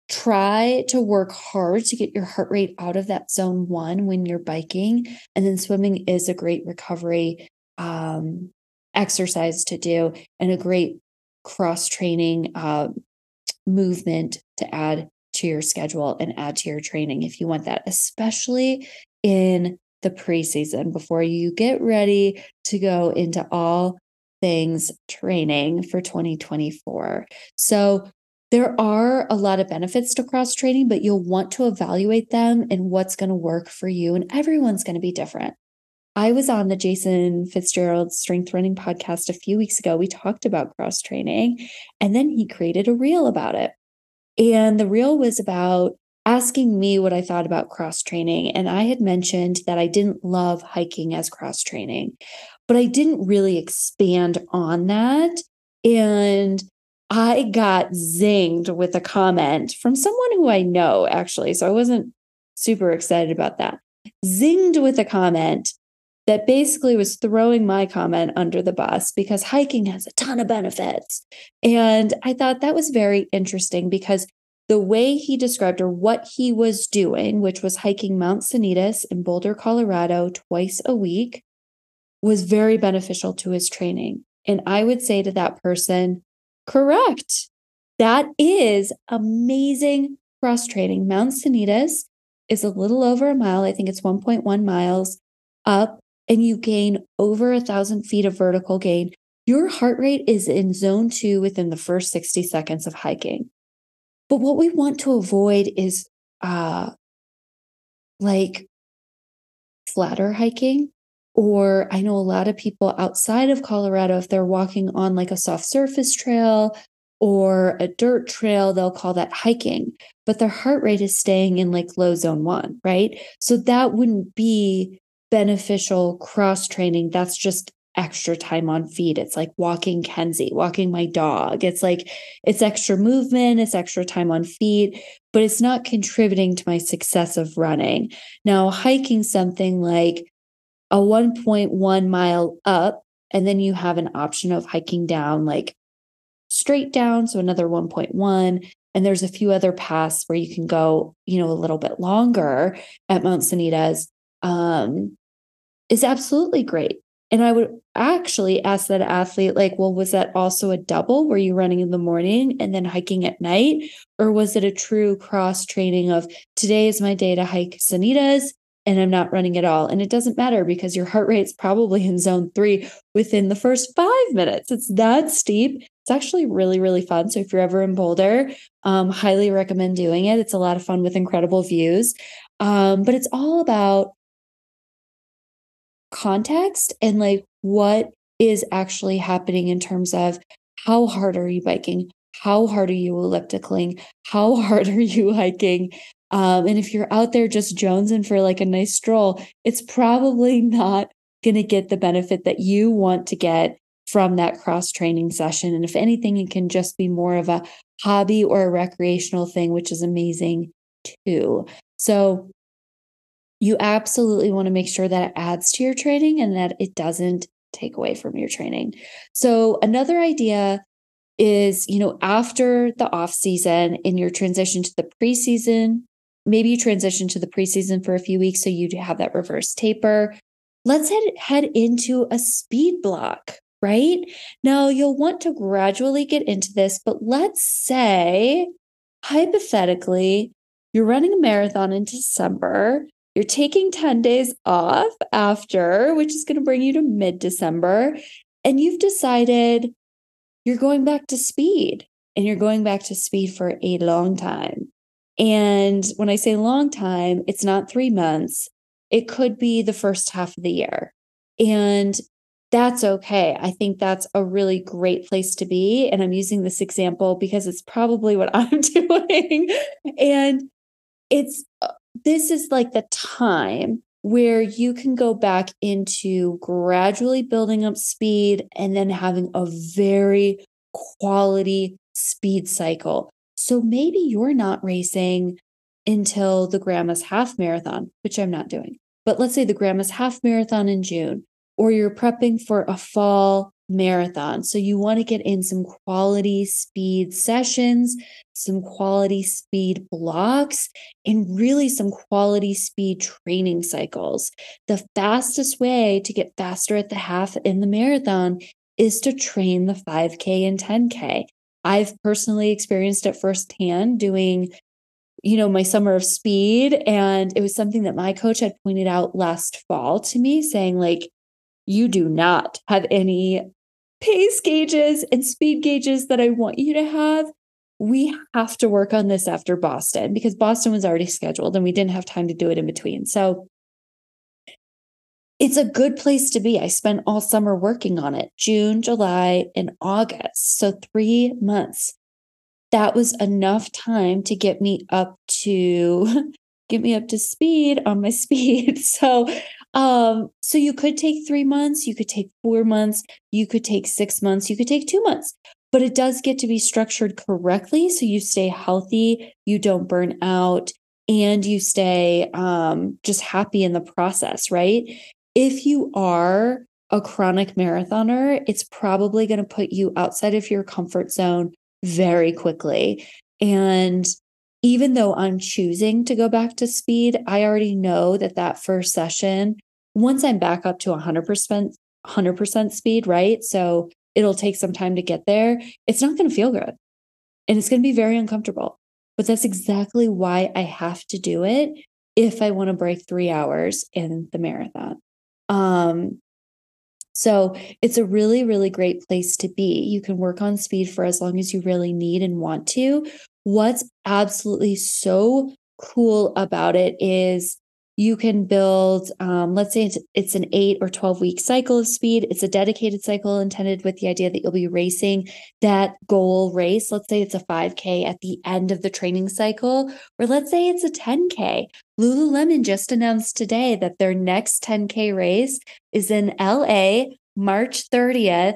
try to work hard to get your heart rate out of that zone one when you're biking. And then swimming is a great recovery um, exercise to do and a great cross training uh, movement to add to your schedule and add to your training if you want that, especially in the preseason before you get ready to go into all things training for 2024. So, there are a lot of benefits to cross training, but you'll want to evaluate them and what's going to work for you. And everyone's going to be different. I was on the Jason Fitzgerald Strength Running podcast a few weeks ago. We talked about cross training, and then he created a reel about it. And the reel was about asking me what I thought about cross training. And I had mentioned that I didn't love hiking as cross training, but I didn't really expand on that. And I got zinged with a comment from someone who I know, actually. So I wasn't super excited about that. Zinged with a comment that basically was throwing my comment under the bus because hiking has a ton of benefits. And I thought that was very interesting because the way he described or what he was doing, which was hiking Mount Sanitas in Boulder, Colorado twice a week, was very beneficial to his training. And I would say to that person, correct. That is amazing cross training. Mount Sanitas is a little over a mile. I think it's 1.1 miles up and you gain over a thousand feet of vertical gain, your heart rate is in zone two within the first 60 seconds of hiking. But what we want to avoid is uh, like flatter hiking. Or I know a lot of people outside of Colorado, if they're walking on like a soft surface trail or a dirt trail, they'll call that hiking, but their heart rate is staying in like low zone one, right? So that wouldn't be beneficial cross training. That's just extra time on feet. It's like walking Kenzie, walking my dog. It's like it's extra movement, it's extra time on feet, but it's not contributing to my success of running. Now, hiking something like a 1.1 mile up, and then you have an option of hiking down like straight down, so another 1.1. And there's a few other paths where you can go, you know, a little bit longer at Mount Sanitas um, is absolutely great. And I would actually ask that athlete, like, well, was that also a double? Were you running in the morning and then hiking at night? Or was it a true cross training of today is my day to hike Sanitas and I'm not running at all? And it doesn't matter because your heart rate's probably in zone three within the first five minutes. It's that steep. It's actually really, really fun. So if you're ever in Boulder, um, highly recommend doing it. It's a lot of fun with incredible views. Um, but it's all about context and like what is actually happening in terms of how hard are you biking? How hard are you ellipticaling? How hard are you hiking? Um, and if you're out there just jonesing for like a nice stroll, it's probably not going to get the benefit that you want to get from that cross training session. And if anything, it can just be more of a hobby or a recreational thing, which is amazing too. So you absolutely want to make sure that it adds to your training and that it doesn't take away from your training. So another idea is, you know, after the off season in your transition to the preseason, maybe you transition to the preseason for a few weeks so you have that reverse taper. Let's head head into a speed block, right? Now you'll want to gradually get into this, but let's say hypothetically you're running a marathon in December. You're taking 10 days off after, which is going to bring you to mid December. And you've decided you're going back to speed and you're going back to speed for a long time. And when I say long time, it's not three months, it could be the first half of the year. And that's okay. I think that's a really great place to be. And I'm using this example because it's probably what I'm doing. and it's uh, this is like the time where you can go back into gradually building up speed and then having a very quality speed cycle. So maybe you're not racing until the Grandma's half marathon, which I'm not doing. But let's say the Grandma's half marathon in June, or you're prepping for a fall marathon. So you want to get in some quality speed sessions, some quality speed blocks, and really some quality speed training cycles. The fastest way to get faster at the half in the marathon is to train the 5K and 10K. I've personally experienced it firsthand doing you know my summer of speed and it was something that my coach had pointed out last fall to me saying like you do not have any pace gauges and speed gauges that I want you to have. We have to work on this after Boston because Boston was already scheduled and we didn't have time to do it in between. So it's a good place to be. I spent all summer working on it June, July, and August. So three months. That was enough time to get me up to get me up to speed on my speed. So um, so you could take three months, you could take four months, you could take six months, you could take two months, but it does get to be structured correctly. So you stay healthy, you don't burn out, and you stay um, just happy in the process, right? If you are a chronic marathoner, it's probably going to put you outside of your comfort zone very quickly. And even though I'm choosing to go back to speed, I already know that that first session once I'm back up to 100%, 100% speed, right? So it'll take some time to get there. It's not going to feel good and it's going to be very uncomfortable. But that's exactly why I have to do it if I want to break three hours in the marathon. Um, so it's a really, really great place to be. You can work on speed for as long as you really need and want to. What's absolutely so cool about it is you can build um, let's say it's, it's an 8 or 12 week cycle of speed. It's a dedicated cycle intended with the idea that you'll be racing that goal race. Let's say it's a 5k at the end of the training cycle or let's say it's a 10k lululemon just announced today that their next 10k race is in la march 30th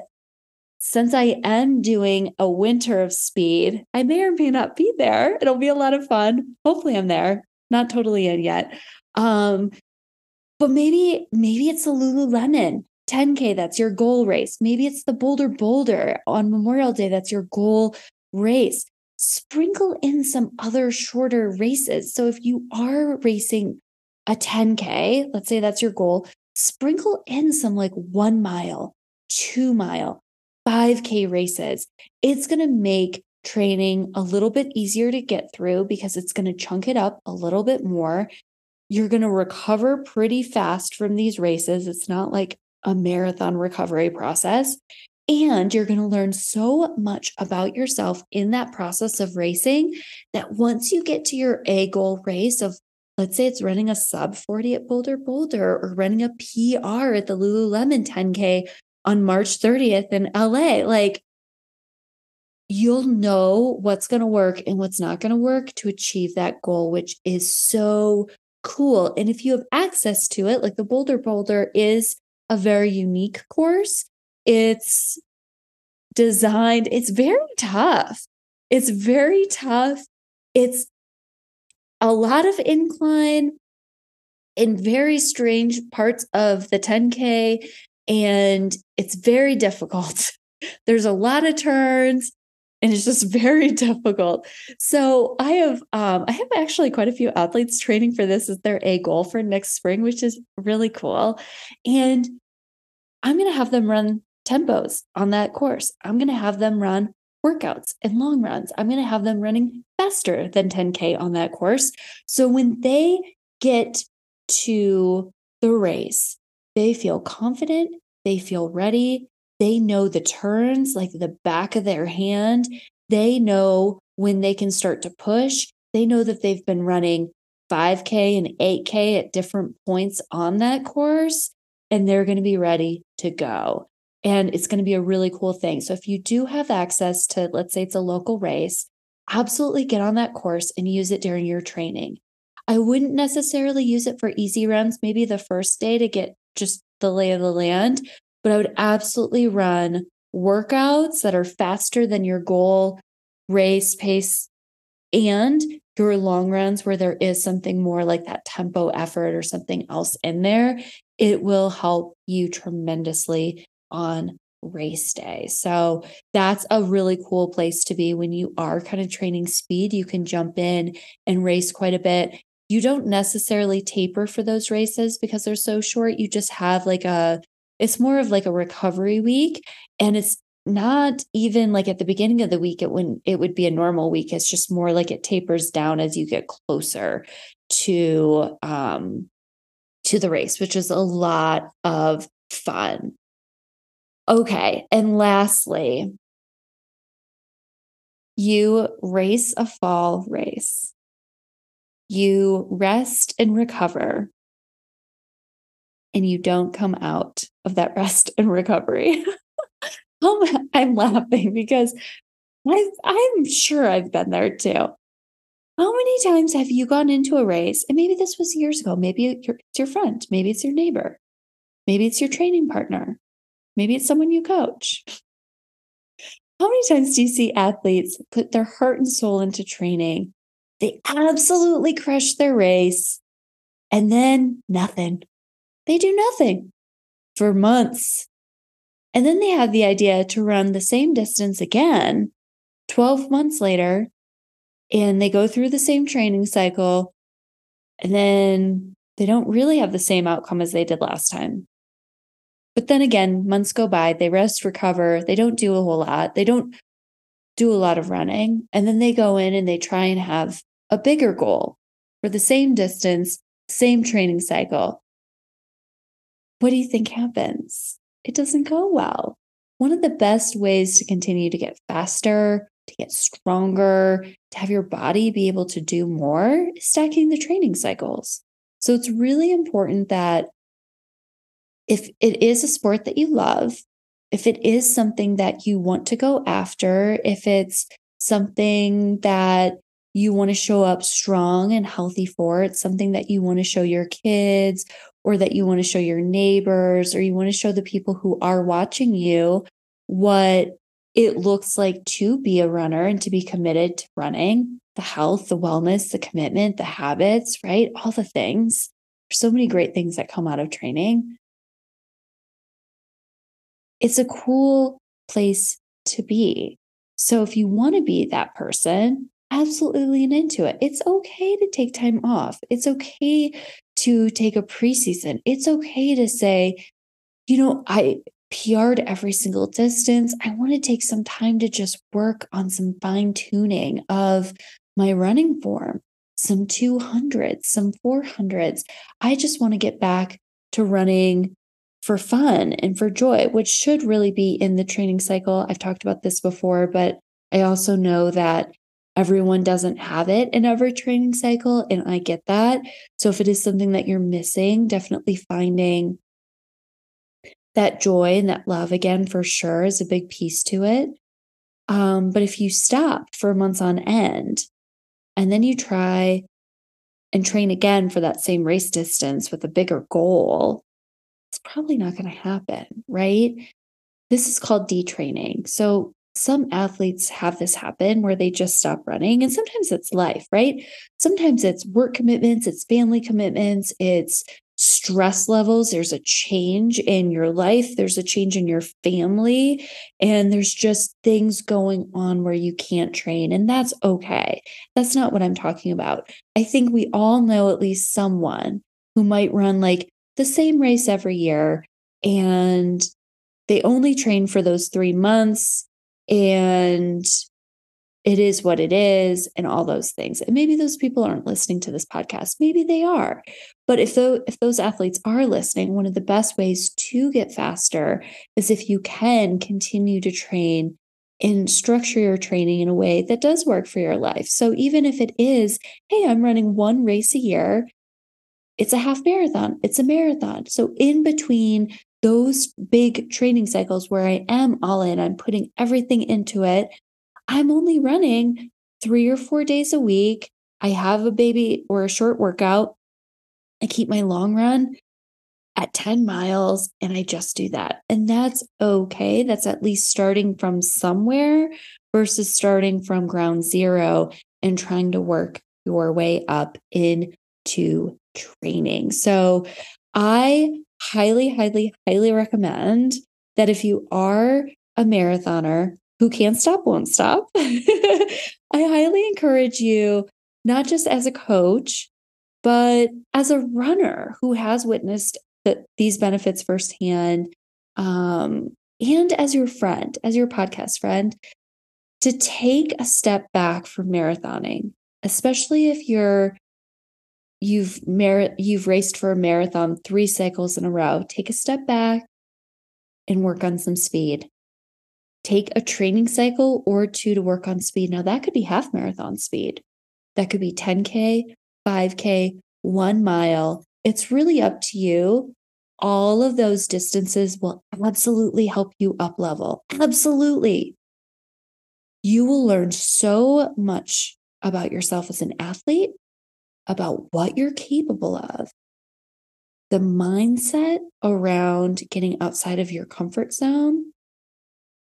since I am doing a winter of speed, I may or may not be there. It'll be a lot of fun. Hopefully, I'm there. Not totally in yet. Um, but maybe maybe it's a Lululemon 10K, that's your goal race. Maybe it's the Bolder Boulder on Memorial Day, that's your goal race. Sprinkle in some other shorter races. So if you are racing a 10K, let's say that's your goal, sprinkle in some like one mile, two mile, 5K races. It's going to make training a little bit easier to get through because it's going to chunk it up a little bit more. You're going to recover pretty fast from these races. It's not like a marathon recovery process. And you're going to learn so much about yourself in that process of racing that once you get to your A goal race of, let's say it's running a sub 40 at Bolder Boulder or running a PR at the Lululemon 10K on March 30th in LA, like you'll know what's going to work and what's not going to work to achieve that goal, which is so cool. And if you have access to it, like the Bolder Boulder is a very unique course. it's designed, it's very tough. It's very tough. It's a lot of incline in very strange parts of the 10K, and it's very difficult. There's a lot of turns and it's just very difficult. So I have um I have actually quite a few athletes training for this as their A goal for next spring, which is really cool. And I'm going to have them run tempos on that course. I'm going to have them run workouts and long runs. I'm going to have them running faster than 10K on that course. So when they get to the race, they feel confident, they feel ready, they know the turns like the back of their hand. They know when they can start to push. They know that they've been running 5K and 8K at different points on that course, and they're going to be ready to go. And it's going to be a really cool thing. So if you do have access to, let's say it's a local race, absolutely get on that course and use it during your training. I wouldn't necessarily use it for easy runs, maybe the first day to get just the lay of the land, but I would absolutely run workouts that are faster than your goal race pace and your long runs where there is something more like that tempo effort or something else in there. It will help you tremendously on race day. So that's a really cool place to be when you are kind of training speed. You can jump in and race quite a bit. You don't necessarily taper for those races because they're so short. You just have like a, it's more of like a recovery week. And it's not even like at the beginning of the week, it wouldn't, it would be a normal week. It's just more like it tapers down as you get closer to, um, to the race, which is a lot of fun. Okay. And lastly, you race a fall race. You rest and recover, and you don't come out of that rest and recovery. I'm laughing because i am sure I've been there too. How many times have you gone into a race? And maybe this was years ago. Maybe it's your friend. Maybe it's your neighbor. Maybe it's your training partner. Maybe it's someone you coach. How many times do you see athletes put their heart and soul into training? They absolutely crush their race and then nothing. They do nothing for months. And then they have the idea to run the same distance again 12 months later, and they go through the same training cycle, and then they don't really have the same outcome as they did last time. But then again, months go by, they rest, recover, they don't do a whole lot, they don't do a lot of running. And then they go in and they try and have a bigger goal for the same distance, same training cycle. What do you think happens? It doesn't go well. One of the best ways to continue to get faster, to get stronger, to have your body be able to do more is stacking the training cycles. So it's really important that if it is a sport that you love, if it is something that you want to go after, if it's something that you want to show up strong and healthy for, it's something that you want to show your kids or that you want to show your neighbors or you want to show the people who are watching you what it looks like to be a runner and to be committed to running the health, the wellness, the commitment, the habits, right? All the things. So many great things that come out of training it's a cool place to be. So if you want to be that person, absolutely lean into it. It's okay to take time off. It's okay to take a preseason. It's okay to say, you know, I PR'd every single distance. I want to take some time to just work on some fine tuning of my running form, some 200s, some 400s. I just want to get back to running for fun and for joy, which should really be in the training cycle. I've talked about this before, but I also know that everyone doesn't have it in every training cycle. And I get that. So if it is something that you're missing, definitely finding that joy and that love again for sure is a big piece to it. Um, but if you stop for months on end and then you try and train again for that same race distance with a bigger goal, it's probably not going to happen, right? this is called detraining. So some athletes have this happen where they just stop running. And sometimes it's life, right? Sometimes it's work commitments, it's family commitments, it's stress levels. There's a change in your life, there's a change in your family, and there's just things going on where you can't train. And that's okay. That's not what I'm talking about. I think we all know at least someone who might run like the same race every year and they only train for those three months and it is what it is and all those things. And maybe those people aren't listening to this podcast. Maybe they are. But if those if those athletes are listening one of the best ways to get faster is if you can continue to train and structure your training in a way that does work for your life. So even if it is hey i'm running one race a year it's a half marathon it's a marathon. So in between those big training cycles where I am all in, I'm putting everything into it. I'm only running three or four days a week. I have a baby or a short workout. I keep my long run at 10 miles and I just do that. And that's okay. That's at least starting from somewhere versus starting from ground zero and trying to work your way up into training. So I highly, highly, highly recommend that if you are a marathoner who can't stop, won't stop, I highly encourage you, not just as a coach, but as a runner who has witnessed that these benefits firsthand, um, and as your friend, as your podcast friend, to take a step back from marathoning, especially if you're you've mer- you've raced for a marathon three cycles in a row take a step back and work on some speed. Take a training cycle or two to work on speed. Now that could be half marathon speed. That could be 10k 5k 1 mile. It's really up to you. All of those distances will absolutely help you up level. Absolutely. You will learn so much about yourself as an athlete about what you're capable of, the mindset around getting outside of your comfort zone.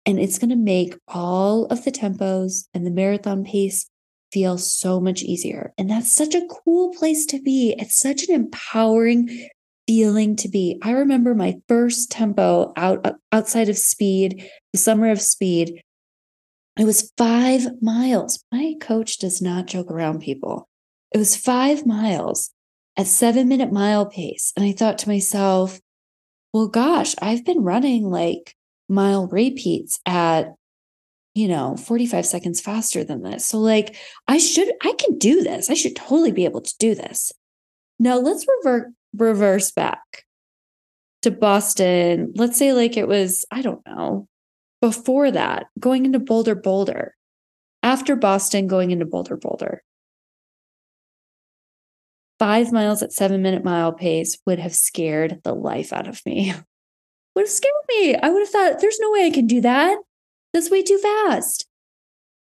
And it's going to make all of the tempos and the marathon pace feel so much easier. And that's such a cool place to be. It's such an empowering feeling to be. I remember my first tempo out uh, outside of speed, the summer of speed. It was five miles. My coach does not joke around people. It was five miles at seven minute mile pace. And I thought to myself, well, gosh, I've been running like mile repeats at, you know, 45 seconds faster than this. So, like, I should, I can do this. I should totally be able to do this. Now, let's revert, reverse back to Boston. Let's say, like, it was, I don't know, before that, going into Bolder, Boulder, after Boston, going into Bolder, Boulder five miles at seven minute mile pace would have scared the life out of me. would have scared me. I would have thought, there's no way I can do that. That's way too fast.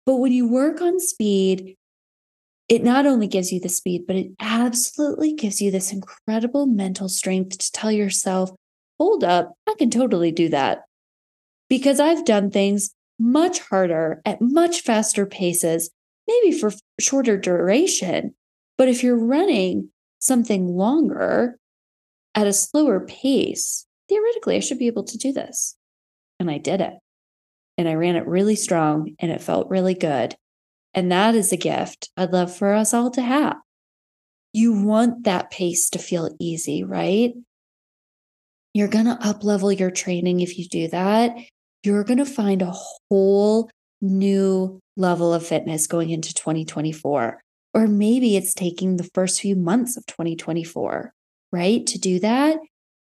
But when you work on speed, it not only gives you the speed, but it absolutely gives you this incredible mental strength to tell yourself, hold up, I can totally do that. Because I've done things much harder at much faster paces, maybe for shorter duration. But if you're running something longer at a slower pace, theoretically, I should be able to do this. And I did it. And I ran it really strong and it felt really good. And that is a gift I'd love for us all to have. You want that pace to feel easy, right? You're going to up level your training if you do that. You're going to find a whole new level of fitness going into 2024. Or maybe it's taking the first few months of 2024, right, to do that.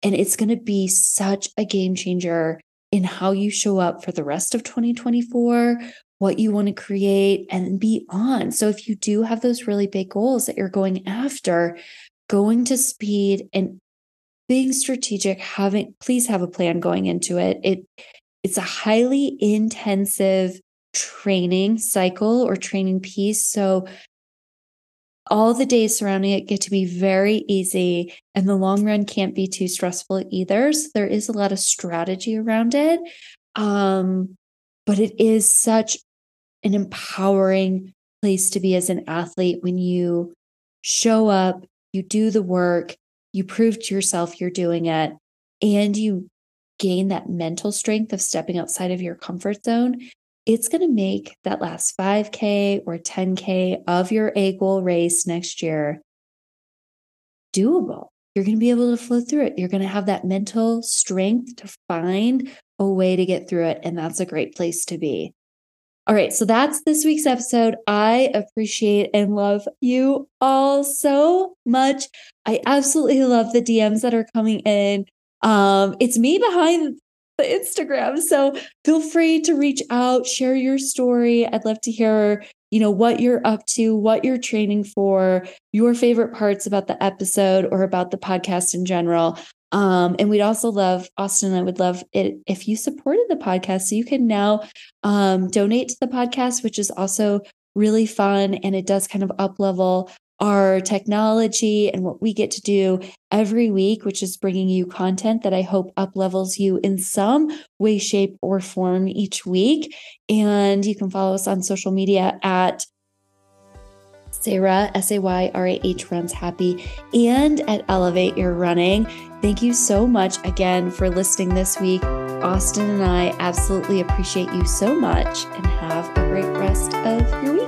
And it's going to be such a game changer in how you show up for the rest of 2024, what you want to create, and beyond. So, if you do have those really big goals that you're going after, going to speed and being strategic, having please have a plan going into it. It it's a highly intensive training cycle or training piece. So all the days surrounding it get to be very easy and the long run can't be too stressful either so there is a lot of strategy around it Um, but it is such an empowering place to be as an athlete when you show up, you do the work, you prove to yourself you're doing it, and you gain that mental strength of stepping outside of your comfort zone. It's going to make that last 5K or 10K of your A goal race next year doable. You're going to be able to flow through it. You're going to have that mental strength to find a way to get through it. And that's a great place to be. All right, so that's this week's episode. I appreciate and love you all so much. I absolutely love the DMs that are coming in. Um, it's me behind the Instagram. So feel free to reach out, share your story. I'd love to hear, you know, what you're up to, what you're training for, your favorite parts about the episode or about the podcast in general. Um, and we'd also love, Austin, I would love it if you supported the podcast. So you can now um, donate to the podcast, which is also really fun. And it does kind of up level our technology and what we get to do every week, which is bringing you content that I hope up levels you in some way, shape, or form each week. And you can follow us on social media at Sayrah, S A Y R A H Runs Happy, and at Elevate Your Running. Thank you so much again for listening this week. Austin and I absolutely appreciate you so much and have a great rest of your week.